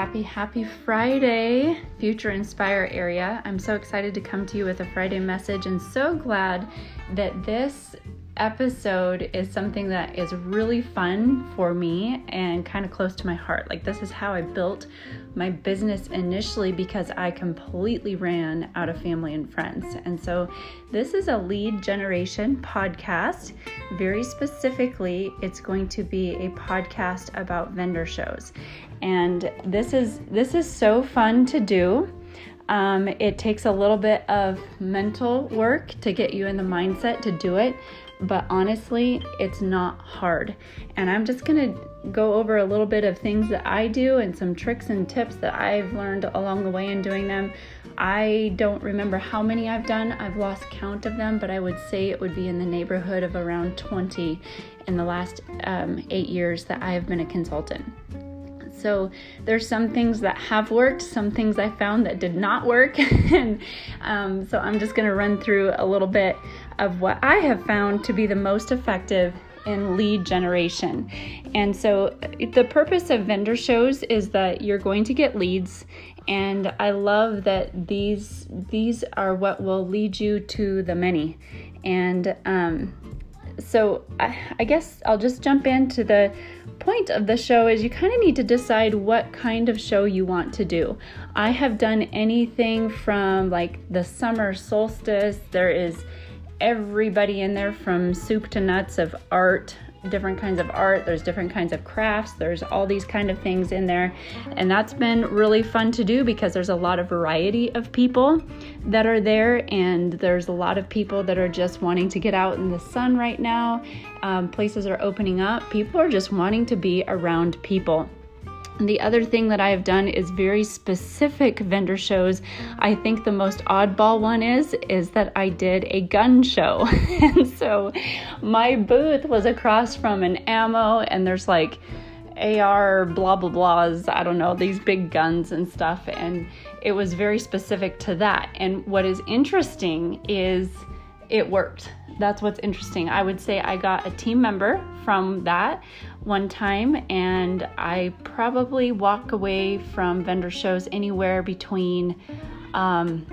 happy, happy Friday, Future Inspire area. I'm so excited to come to you with a Friday message and so glad that this episode is something that is really fun for me and kind of close to my heart. Like, this is how I built my business initially because I completely ran out of family and friends. And so, this is a lead generation podcast. Very specifically, it's going to be a podcast about vendor shows. And this is this is so fun to do. Um, it takes a little bit of mental work to get you in the mindset to do it, but honestly, it's not hard. And I'm just gonna go over a little bit of things that I do and some tricks and tips that I've learned along the way in doing them. I don't remember how many I've done, I've lost count of them, but I would say it would be in the neighborhood of around 20 in the last um, eight years that I have been a consultant. So there's some things that have worked, some things I found that did not work, and um, so I'm just going to run through a little bit of what I have found to be the most effective in lead generation. And so the purpose of vendor shows is that you're going to get leads and I love that these these are what will lead you to the many. And um, so I, I guess I'll just jump into the point of the show is you kind of need to decide what kind of show you want to do. I have done anything from like the summer solstice, there is everybody in there from soup to nuts of art different kinds of art. There's different kinds of crafts. There's all these kind of things in there. And that's been really fun to do because there's a lot of variety of people that are there. And there's a lot of people that are just wanting to get out in the sun right now. Um, places are opening up. People are just wanting to be around people the other thing that I have done is very specific vendor shows. I think the most oddball one is is that I did a gun show. and so my booth was across from an ammo and there's like AR blah blah blahs, I don't know, these big guns and stuff and it was very specific to that. And what is interesting is it worked. That's what's interesting. I would say I got a team member from that one time, and I probably walk away from vendor shows anywhere between um,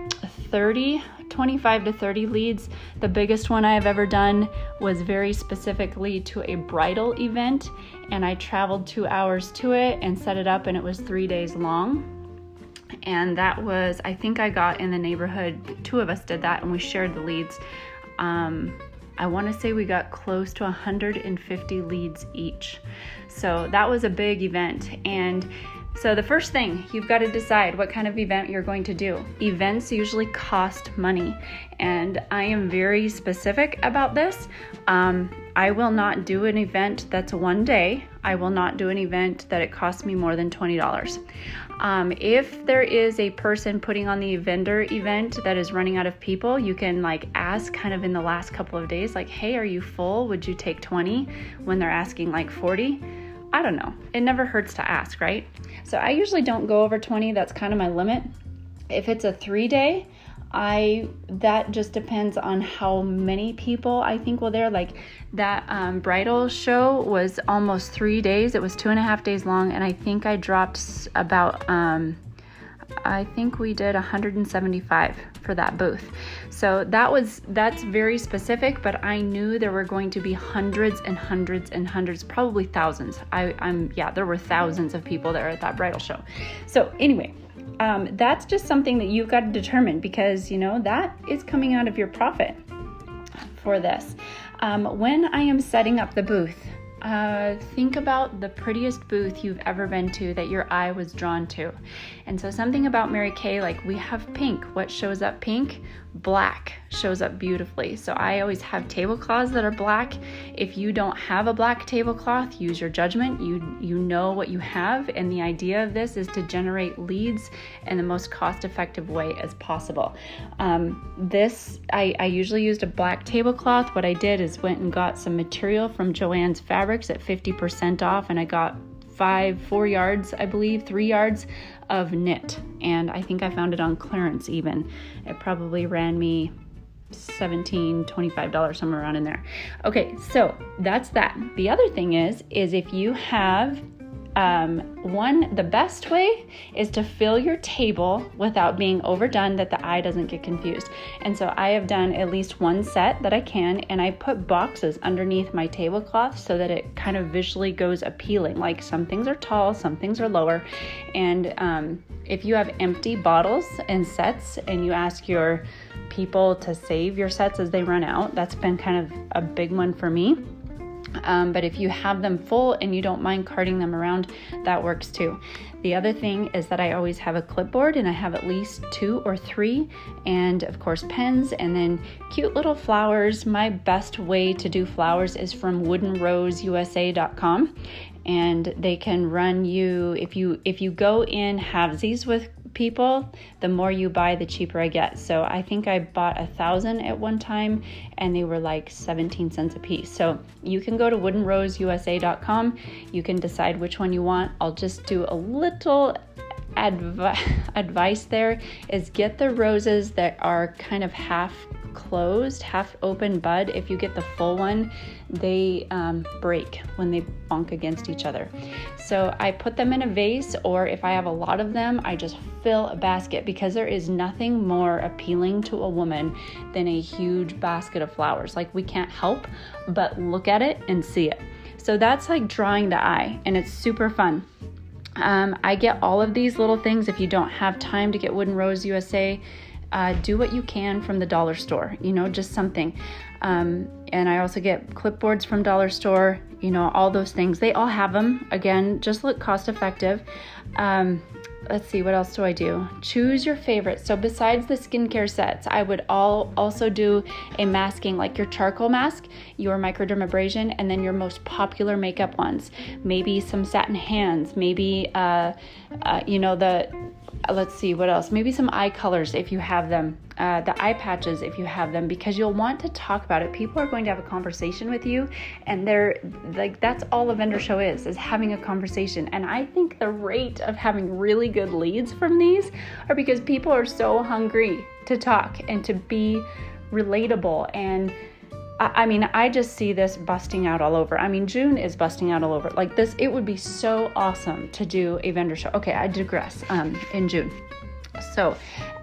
30, 25 to 30 leads. The biggest one I've ever done was very specifically to a bridal event, and I traveled two hours to it and set it up, and it was three days long and that was i think i got in the neighborhood two of us did that and we shared the leads um, I want to say we got close to 150 leads each. So that was a big event. And so the first thing, you've got to decide what kind of event you're going to do. Events usually cost money, and I am very specific about this. Um, I will not do an event that's one day. I will not do an event that it costs me more than $20. Um, if there is a person putting on the vendor event that is running out of people, you can like ask kind of in the last couple of days, like, hey, are you full? Would you take 20 when they're asking like 40? I don't know. It never hurts to ask, right? So I usually don't go over 20. That's kind of my limit. If it's a three day, I that just depends on how many people I think will there. Like that um, bridal show was almost three days. It was two and a half days long, and I think I dropped about. Um, I think we did 175 for that booth. So that was that's very specific, but I knew there were going to be hundreds and hundreds and hundreds, probably thousands. I, I'm yeah, there were thousands of people there at that bridal show. So anyway, um, that's just something that you've got to determine because you know that is coming out of your profit for this. Um, when I am setting up the booth, uh, think about the prettiest booth you've ever been to that your eye was drawn to. And so, something about Mary Kay, like we have pink. What shows up pink? Black shows up beautifully. So I always have tablecloths that are black. If you don't have a black tablecloth, use your judgment. You you know what you have and the idea of this is to generate leads in the most cost-effective way as possible. Um, this I, I usually used a black tablecloth. What I did is went and got some material from Joann's Fabrics at 50% off and I got five, four yards, I believe, three yards of knit. And I think I found it on clearance even. It probably ran me 17 $25 somewhere around in there okay so that's that the other thing is is if you have um, one, the best way is to fill your table without being overdone that the eye doesn't get confused. And so I have done at least one set that I can, and I put boxes underneath my tablecloth so that it kind of visually goes appealing. Like some things are tall, some things are lower. And um, if you have empty bottles and sets and you ask your people to save your sets as they run out, that's been kind of a big one for me um, but if you have them full and you don't mind carting them around, that works too. The other thing is that I always have a clipboard and I have at least two or three, and of course, pens and then cute little flowers. My best way to do flowers is from woodenroseusa.com and they can run you if you if you go in halvesies with people, the more you buy, the cheaper I get. So I think I bought a thousand at one time and they were like 17 cents a piece. So you can go to woodenroseusa.com. You can decide which one you want. I'll just do a little advi- advice there is get the roses that are kind of half closed, half open bud, if you get the full one, they um, break when they bonk against each other. So I put them in a vase, or if I have a lot of them, I just fill a basket because there is nothing more appealing to a woman than a huge basket of flowers. Like we can't help but look at it and see it. So that's like drawing the eye, and it's super fun. Um, I get all of these little things if you don't have time to get Wooden Rose USA uh, do what you can from the dollar store, you know, just something. Um, and I also get clipboards from dollar store, you know, all those things. They all have them. Again, just look cost effective. Um, let's see, what else do I do? Choose your favorite. So besides the skincare sets, I would all also do a masking like your charcoal mask, your microdermabrasion, and then your most popular makeup ones. Maybe some satin hands, maybe uh, uh, you know the let's see what else? Maybe some eye colors if you have them. Uh, the eye patches if you have them because you'll want to talk about it. People are going to have a conversation with you and they're like that's all a vendor show is is having a conversation. And i think the rate of having really good leads from these are because people are so hungry to talk and to be relatable and I mean, I just see this busting out all over. I mean, June is busting out all over. Like this, it would be so awesome to do a vendor show. Okay, I digress. Um, in June. So,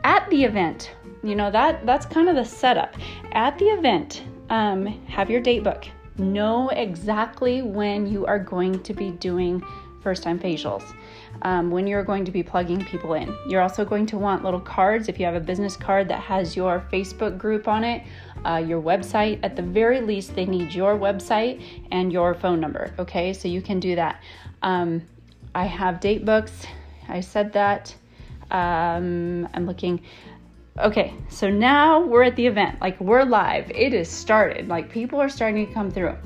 at the event, you know that that's kind of the setup. At the event, um, have your date book. Know exactly when you are going to be doing first time facials um, when you're going to be plugging people in. You're also going to want little cards if you have a business card that has your Facebook group on it, uh, your website. At the very least, they need your website and your phone number. Okay, so you can do that. Um, I have date books. I said that. Um, I'm looking. Okay, so now we're at the event. Like we're live. It is started. Like people are starting to come through.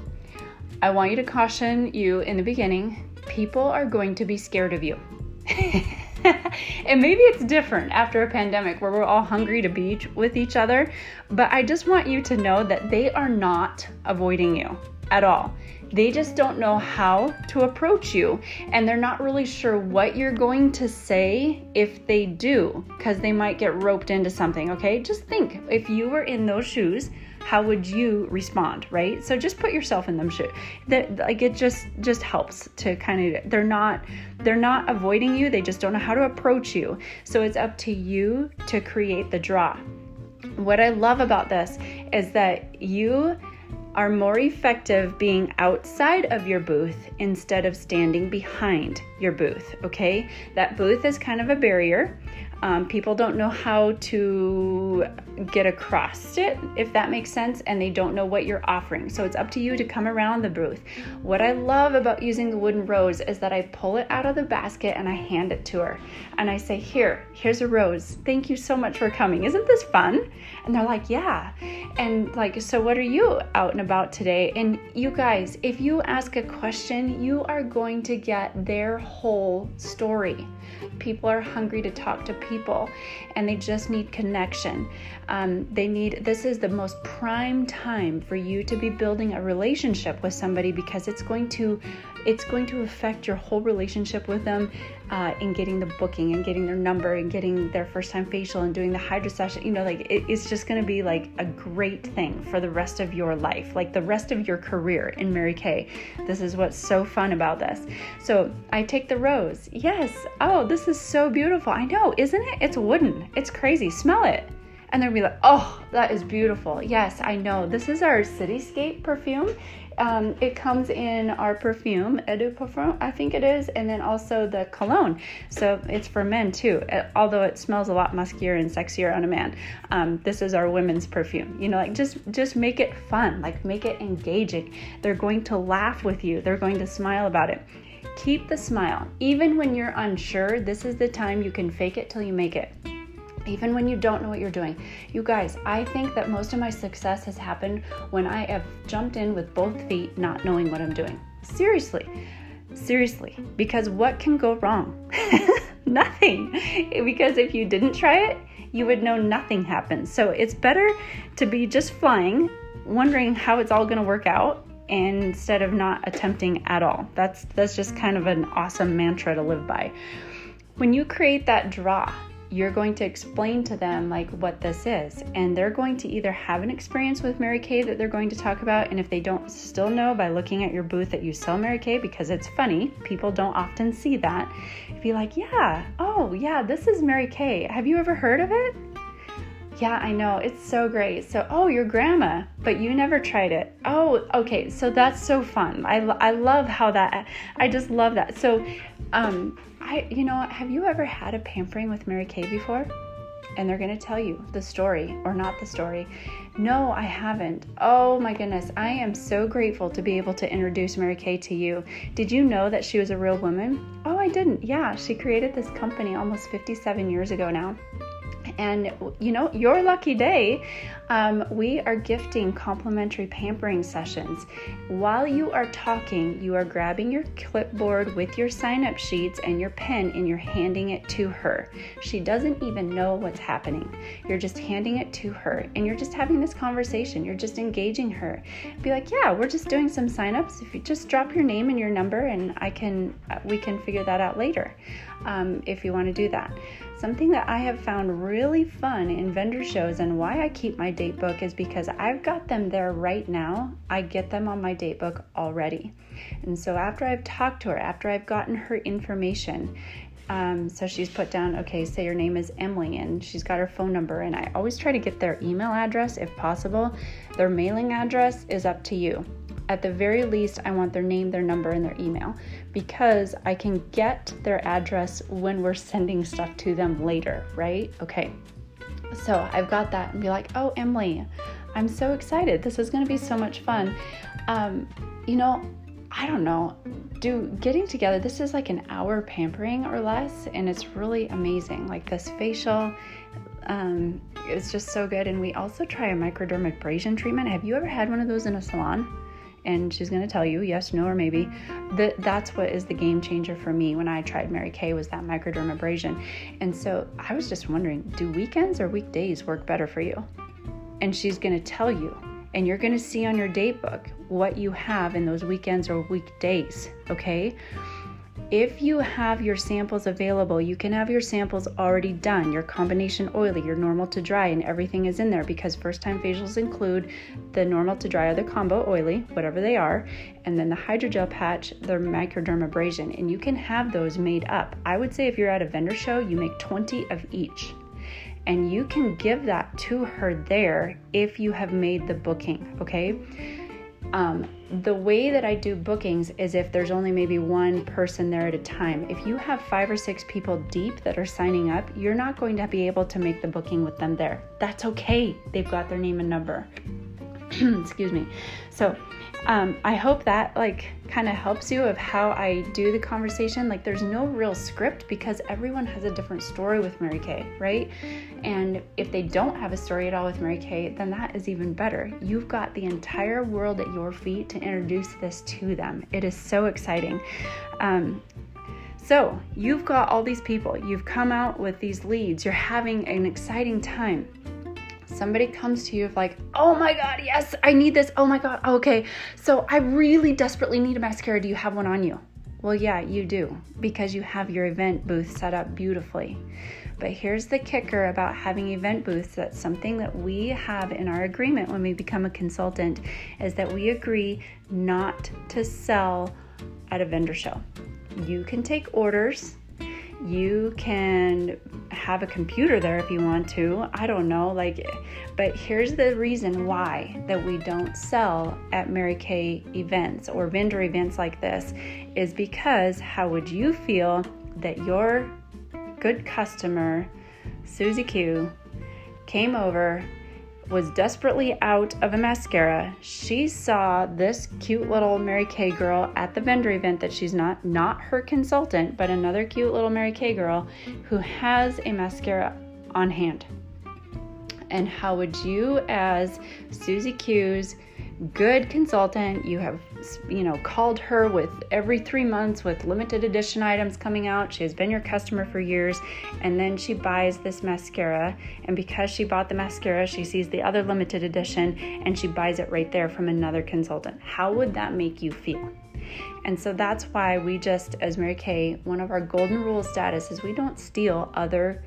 I want you to caution you in the beginning people are going to be scared of you. and maybe it's different after a pandemic where we're all hungry to be with each other, but I just want you to know that they are not avoiding you at all. They just don't know how to approach you, and they're not really sure what you're going to say if they do, because they might get roped into something, okay? Just think if you were in those shoes, how would you respond right so just put yourself in them shoes that like it just just helps to kind of they're not they're not avoiding you they just don't know how to approach you so it's up to you to create the draw what i love about this is that you are more effective being outside of your booth instead of standing behind your booth. Okay, that booth is kind of a barrier. Um, people don't know how to get across it, if that makes sense, and they don't know what you're offering. So it's up to you to come around the booth. What I love about using the wooden rose is that I pull it out of the basket and I hand it to her. And I say, Here, here's a rose. Thank you so much for coming. Isn't this fun? And they're like, Yeah. And like, so what are you out and about today? And you guys, if you ask a question, you are going to get their whole story. People are hungry to talk to people and they just need connection. Um, they need, this is the most prime time for you to be building a relationship with somebody because it's going to, it's going to affect your whole relationship with them uh, in getting the booking and getting their number and getting their first time facial and doing the hydro session. You know, like it, it's just going to be like a great thing for the rest of your life, like the rest of your career in Mary Kay. This is what's so fun about this. So I take the rose. Yes. Oh, this is so beautiful. I know, isn't it? It's wooden. It's crazy. Smell it and they'll be like, oh, that is beautiful. Yes, I know. This is our Cityscape perfume. Um, it comes in our perfume, Eau Parfum, I think it is, and then also the cologne. So it's for men too, uh, although it smells a lot muskier and sexier on a man. Um, this is our women's perfume. You know, like just just make it fun, like make it engaging. They're going to laugh with you. They're going to smile about it. Keep the smile. Even when you're unsure, this is the time you can fake it till you make it even when you don't know what you're doing. You guys, I think that most of my success has happened when I have jumped in with both feet, not knowing what I'm doing. Seriously, seriously, because what can go wrong? nothing. Because if you didn't try it, you would know nothing happens. So it's better to be just flying, wondering how it's all going to work out instead of not attempting at all. That's that's just kind of an awesome mantra to live by. When you create that draw, you're going to explain to them like what this is and they're going to either have an experience with mary kay that they're going to talk about and if they don't still know by looking at your booth that you sell mary kay because it's funny people don't often see that be like yeah oh yeah this is mary kay have you ever heard of it yeah, I know. It's so great. So, oh, your grandma, but you never tried it. Oh, okay. So that's so fun. I, I love how that, I just love that. So, um, I, you know, have you ever had a pampering with Mary Kay before? And they're going to tell you the story or not the story. No, I haven't. Oh my goodness. I am so grateful to be able to introduce Mary Kay to you. Did you know that she was a real woman? Oh, I didn't. Yeah, she created this company almost 57 years ago now. And you know, your lucky day, um, we are gifting complimentary pampering sessions. While you are talking, you are grabbing your clipboard with your sign up sheets and your pen and you're handing it to her. She doesn't even know what's happening. You're just handing it to her and you're just having this conversation. You're just engaging her. Be like, yeah, we're just doing some sign ups. If you just drop your name and your number, and I can, uh, we can figure that out later um, if you want to do that. Something that I have found really fun in vendor shows and why I keep my date book is because I've got them there right now. I get them on my date book already. And so after I've talked to her, after I've gotten her information, um, so she's put down, okay, say your name is Emily, and she's got her phone number. And I always try to get their email address if possible. Their mailing address is up to you at the very least, I want their name, their number, and their email because I can get their address when we're sending stuff to them later, right? Okay. So I've got that and be like, oh, Emily, I'm so excited. This is going to be so much fun. Um, you know, I don't know, do getting together, this is like an hour pampering or less, and it's really amazing. Like this facial, um, it's just so good. And we also try a microdermabrasion treatment. Have you ever had one of those in a salon? And she's going to tell you yes, no, or maybe. That that's what is the game changer for me when I tried Mary Kay was that microdermabrasion. And so I was just wondering, do weekends or weekdays work better for you? And she's going to tell you, and you're going to see on your date book what you have in those weekends or weekdays, okay? If you have your samples available, you can have your samples already done, your combination oily, your normal to dry, and everything is in there because first time facials include the normal to dry or the combo oily, whatever they are, and then the hydrogel patch, the microdermabrasion, and you can have those made up. I would say if you're at a vendor show, you make 20 of each. And you can give that to her there if you have made the booking, okay? Um, the way that I do bookings is if there's only maybe one person there at a time. If you have five or six people deep that are signing up, you're not going to be able to make the booking with them there. That's okay. They've got their name and number. Excuse me. So, um, I hope that like kind of helps you of how I do the conversation. Like there's no real script because everyone has a different story with Mary Kay, right? And if they don't have a story at all with Mary Kay, then that is even better. You've got the entire world at your feet to introduce this to them. It is so exciting. Um, so, you've got all these people, you've come out with these leads, you're having an exciting time somebody comes to you of like, oh my God, yes, I need this. Oh my God, okay. So I really desperately need a mascara. Do you have one on you? Well, yeah, you do because you have your event booth set up beautifully. But here's the kicker about having event booths that's something that we have in our agreement when we become a consultant is that we agree not to sell at a vendor show. You can take orders you can have a computer there if you want to. I don't know, like, but here's the reason why that we don't sell at Mary Kay events or vendor events like this is because how would you feel that your good customer, Susie Q, came over was desperately out of a mascara. She saw this cute little Mary Kay girl at the vendor event that she's not not her consultant, but another cute little Mary Kay girl who has a mascara on hand. And how would you as Susie Q's good consultant. You have, you know, called her with every three months with limited edition items coming out. She has been your customer for years. And then she buys this mascara. And because she bought the mascara, she sees the other limited edition and she buys it right there from another consultant. How would that make you feel? And so that's why we just, as Mary Kay, one of our golden rule status is we don't steal other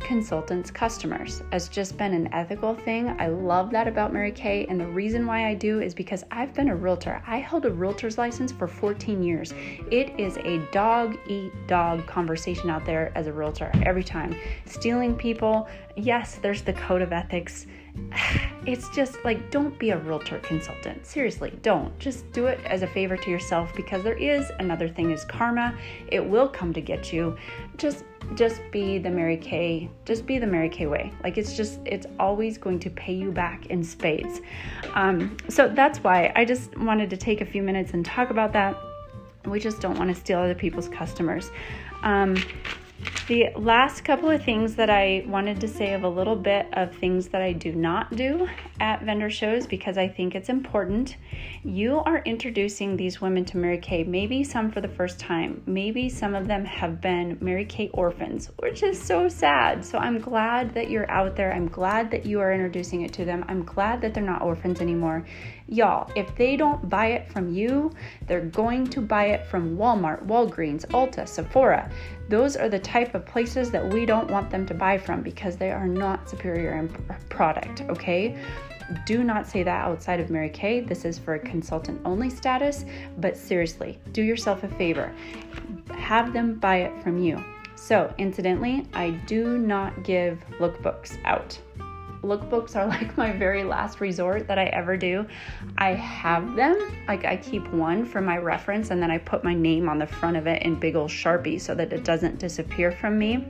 consultants' customers has just been an ethical thing. I love that about Mary Kay, and the reason why I do is because I've been a realtor. I held a realtor's license for 14 years. It is a dog eat dog conversation out there as a realtor every time. Stealing people, yes, there's the code of ethics. It's just like, don't be a realtor consultant. Seriously, don't. Just do it as a favor to yourself because there is another thing is karma. It will come to get you. Just just be the Mary Kay, just be the Mary Kay way. Like it's just, it's always going to pay you back in spades. Um, so that's why I just wanted to take a few minutes and talk about that. We just don't want to steal other people's customers. Um, the last couple of things that I wanted to say of a little bit of things that I do not do at vendor shows because I think it's important. You are introducing these women to Mary Kay, maybe some for the first time. Maybe some of them have been Mary Kay orphans, which is so sad. So I'm glad that you're out there. I'm glad that you are introducing it to them. I'm glad that they're not orphans anymore. Y'all, if they don't buy it from you, they're going to buy it from Walmart, Walgreens, Ulta, Sephora. Those are the type of places that we don't want them to buy from because they are not superior in product, okay? Do not say that outside of Mary Kay. This is for a consultant only status, but seriously, do yourself a favor. Have them buy it from you. So, incidentally, I do not give lookbooks out lookbooks are like my very last resort that I ever do. I have them, like I keep one for my reference, and then I put my name on the front of it in big old Sharpie so that it doesn't disappear from me.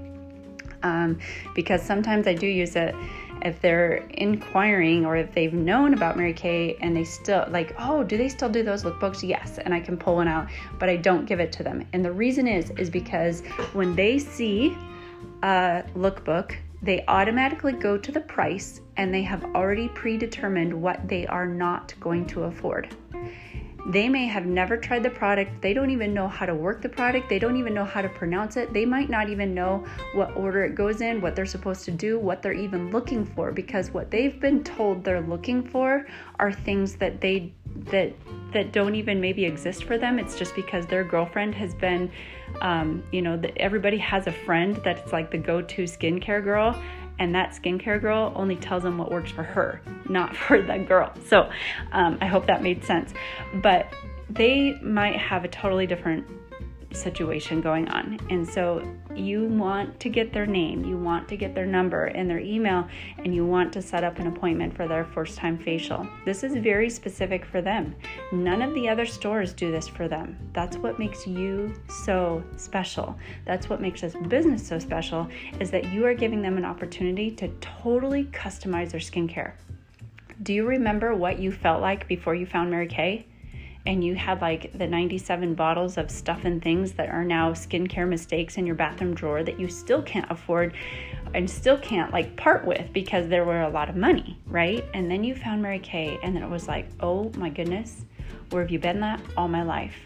Um, because sometimes I do use it if they're inquiring or if they've known about Mary Kay and they still like, oh, do they still do those lookbooks? Yes, and I can pull one out, but I don't give it to them. And the reason is is because when they see a lookbook they automatically go to the price and they have already predetermined what they are not going to afford. They may have never tried the product. They don't even know how to work the product. They don't even know how to pronounce it. They might not even know what order it goes in, what they're supposed to do, what they're even looking for because what they've been told they're looking for are things that they that that don't even maybe exist for them. It's just because their girlfriend has been, um, you know, the, everybody has a friend that's like the go-to skincare girl, and that skincare girl only tells them what works for her, not for the girl. So um, I hope that made sense. But they might have a totally different situation going on. And so you want to get their name, you want to get their number and their email, and you want to set up an appointment for their first time facial. This is very specific for them. None of the other stores do this for them. That's what makes you so special. That's what makes this business so special is that you are giving them an opportunity to totally customize their skincare. Do you remember what you felt like before you found Mary Kay? And you had like the 97 bottles of stuff and things that are now skincare mistakes in your bathroom drawer that you still can't afford and still can't like part with because there were a lot of money, right? And then you found Mary Kay, and then it was like, oh my goodness, where have you been that all my life?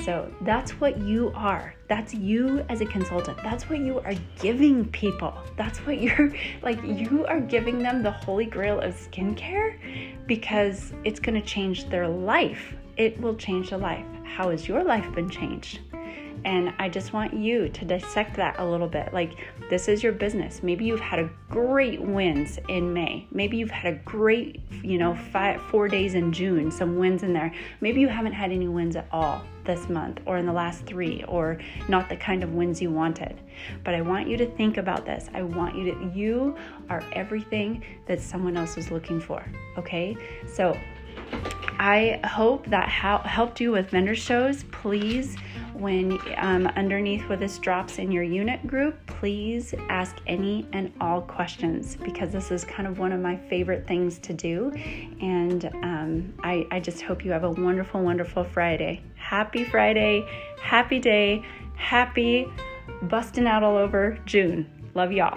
So that's what you are. That's you as a consultant. That's what you are giving people. That's what you're like, you are giving them the holy grail of skincare because it's going to change their life. It will change their life. How has your life been changed? And I just want you to dissect that a little bit. Like, this is your business. Maybe you've had a great wins in May. Maybe you've had a great, you know, five, four days in June, some wins in there. Maybe you haven't had any wins at all this month or in the last three, or not the kind of wins you wanted. But I want you to think about this. I want you to, you are everything that someone else was looking for. Okay? So, I hope that helped you with vendor shows. Please when um, underneath where this drops in your unit group, please ask any and all questions because this is kind of one of my favorite things to do. And um, I, I just hope you have a wonderful, wonderful Friday. Happy Friday, happy day, happy busting out all over June. Love y'all.